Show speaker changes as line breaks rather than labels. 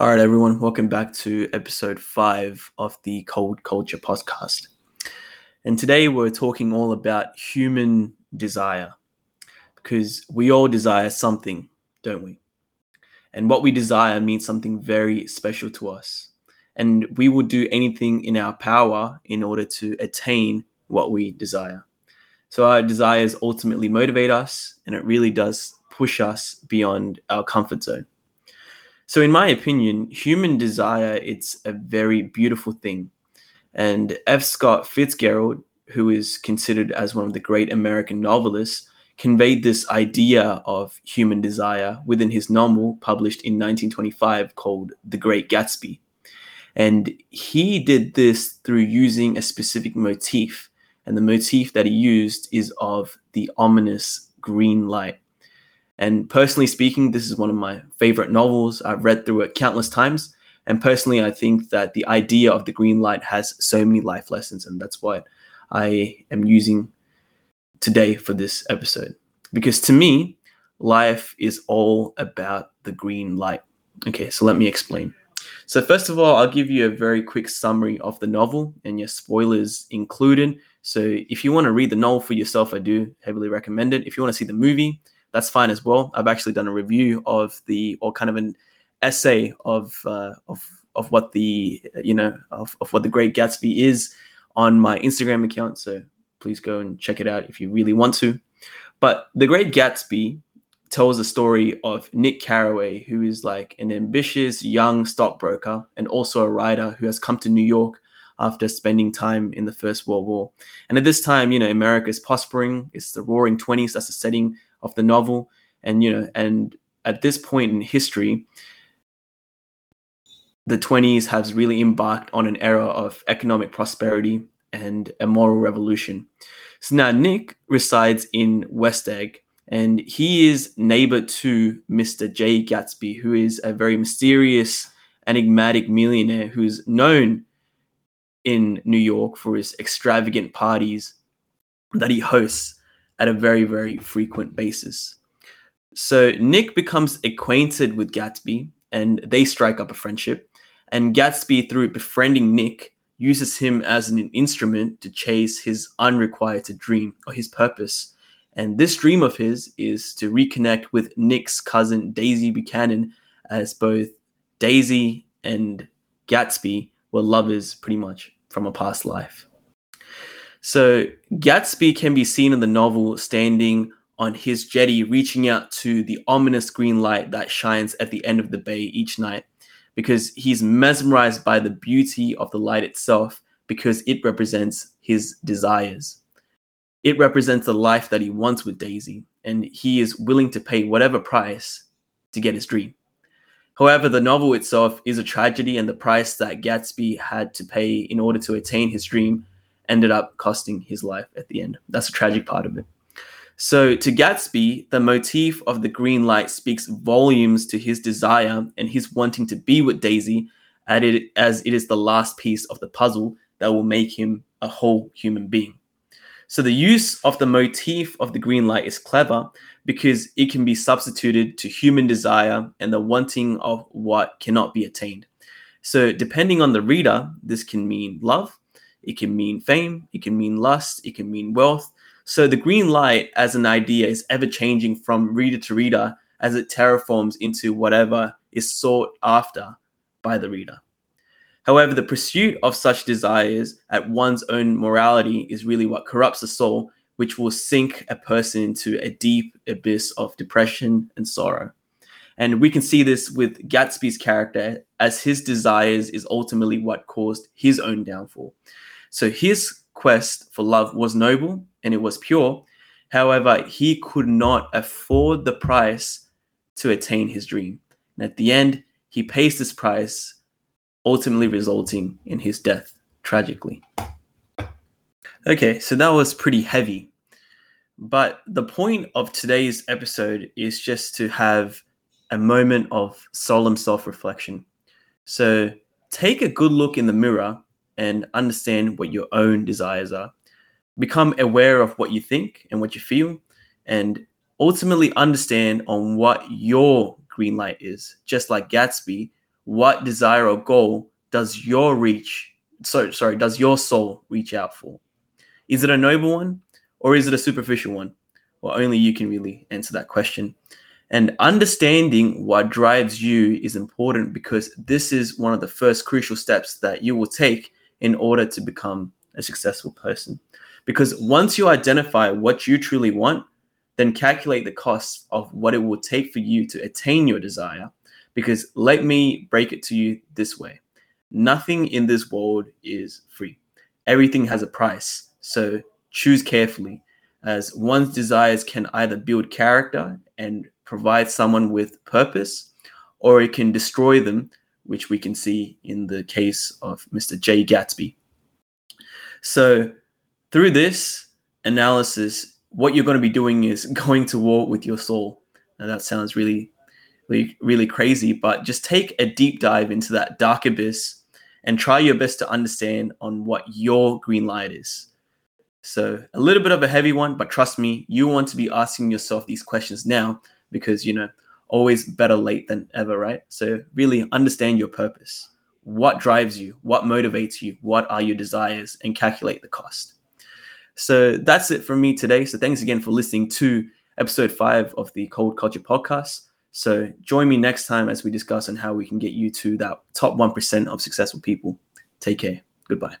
All right, everyone, welcome back to episode five of the Coldculture podcast. And today we're talking all about human desire because we all desire something, don't we? And what we desire means something very special to us. And we will do anything in our power in order to attain what we desire. So our desires ultimately motivate us, and it really does push us beyond our comfort zone. So, in my opinion, human desire it's a very beautiful thing. And F. Scott Fitzgerald, who is considered as one of the great American novelists, conveyed this idea of human desire within his novel published in 1925 called The Great Gatsby. And he did this through using a specific motif. And the motif that he used is of the ominous green light. And personally speaking, this is one of my favorite novels. I've read through it countless times. And personally, I think that the idea of the green light has so many life lessons. And that's what I am using today for this episode. Because to me, life is all about the green light. Okay, so let me explain. So, first of all, I'll give you a very quick summary of the novel and your spoilers included. So, if you want to read the novel for yourself, I do heavily recommend it. If you want to see the movie, that's fine as well. I've actually done a review of the or kind of an essay of uh, of of what the you know of, of what the Great Gatsby is on my Instagram account. So please go and check it out if you really want to. But the Great Gatsby tells the story of Nick Carraway, who is like an ambitious young stockbroker and also a writer who has come to New York after spending time in the First World War. And at this time, you know, America is prospering. It's the Roaring Twenties. That's the setting of the novel. And you know and at this point in history the 20s has really embarked on an era of economic prosperity and a moral revolution. So now nick resides in west egg and he is neighbor to mr jay gatsby who is a very mysterious enigmatic millionaire who's known in new york for his extravagant parties that he hosts at a very, very frequent basis. So Nick becomes acquainted with Gatsby and they strike up a friendship. And Gatsby, through befriending Nick, uses him as an instrument to chase his unrequited dream or his purpose. And this dream of his is to reconnect with Nick's cousin Daisy Buchanan, as both Daisy and Gatsby were lovers pretty much from a past life. So Gatsby can be seen in the novel standing on his jetty, reaching out to the ominous green light that shines at the end of the bay each night, because he's mesmerized by the beauty of the light itself, because it represents his desires. It represents the life that he wants with Daisy, and he is willing to pay whatever price to get his dream. However, the novel itself is a tragedy, and the price that Gatsby had to pay in order to attain his dream ended up costing his life at the end. That's a tragic part of it. So, to Gatsby, the motif of the green light speaks volumes to his desire and his wanting to be with Daisy, as it is the last piece of the puzzle that will make him a whole human being. So, the use of the motif of the green light is clever because it can be substituted to human desire and the wanting of what cannot be attained. So, depending on the reader, this can mean love, it can mean fame, it can mean lust, it can mean wealth. So the green light as an idea is ever changing from reader to reader as it terraforms into whatever is sought after by the reader. However, the pursuit of such desires at one's own morality is really what corrupts the soul, which will sink a person into a deep abyss of depression and sorrow. And we can see this with Gatsby's character, as his desires is ultimately what caused his own downfall. So his quest for love was noble and it was pure. However, he could not afford the price to attain his dream. And at the end, he pays this price, ultimately resulting in his death tragically. Okay, so that was pretty heavy. But the point of today's episode is just to have a moment of solemn self reflection. So take a good look in the mirror and understand what your own desires are. Become aware of what you think and what you feel, and ultimately understand on what your green light is. Just like Gatsby, what desire or goal does your reach so sorry does your soul reach out for is it a noble one or is it a superficial one well only you can really answer that question and understanding what drives you is important because this is one of the first crucial steps that you will take in order to become a successful person because once you identify what you truly want then calculate the costs of what it will take for you to attain your desire because let me break it to you this way nothing in this world is free. Everything has a price. So choose carefully, as one's desires can either build character and provide someone with purpose, or it can destroy them, which we can see in the case of Mr. Jay Gatsby. So, through this analysis, what you're going to be doing is going to war with your soul. Now, that sounds really really, really crazy, but just take a deep dive into that dark abyss and try your best to understand on what your green light is. So, a little bit of a heavy one, but trust me, you want to be asking yourself these questions now because, you know, always better late than ever, right? So, really understand your purpose. What drives you? What motivates you? What are your desires? And calculate the cost. So, that's it from me today. So, thanks again for listening to episode five of the Coldculture podcast. So join me next time as we discuss on how we can get you to that top 1% of successful people. Take care. Goodbye.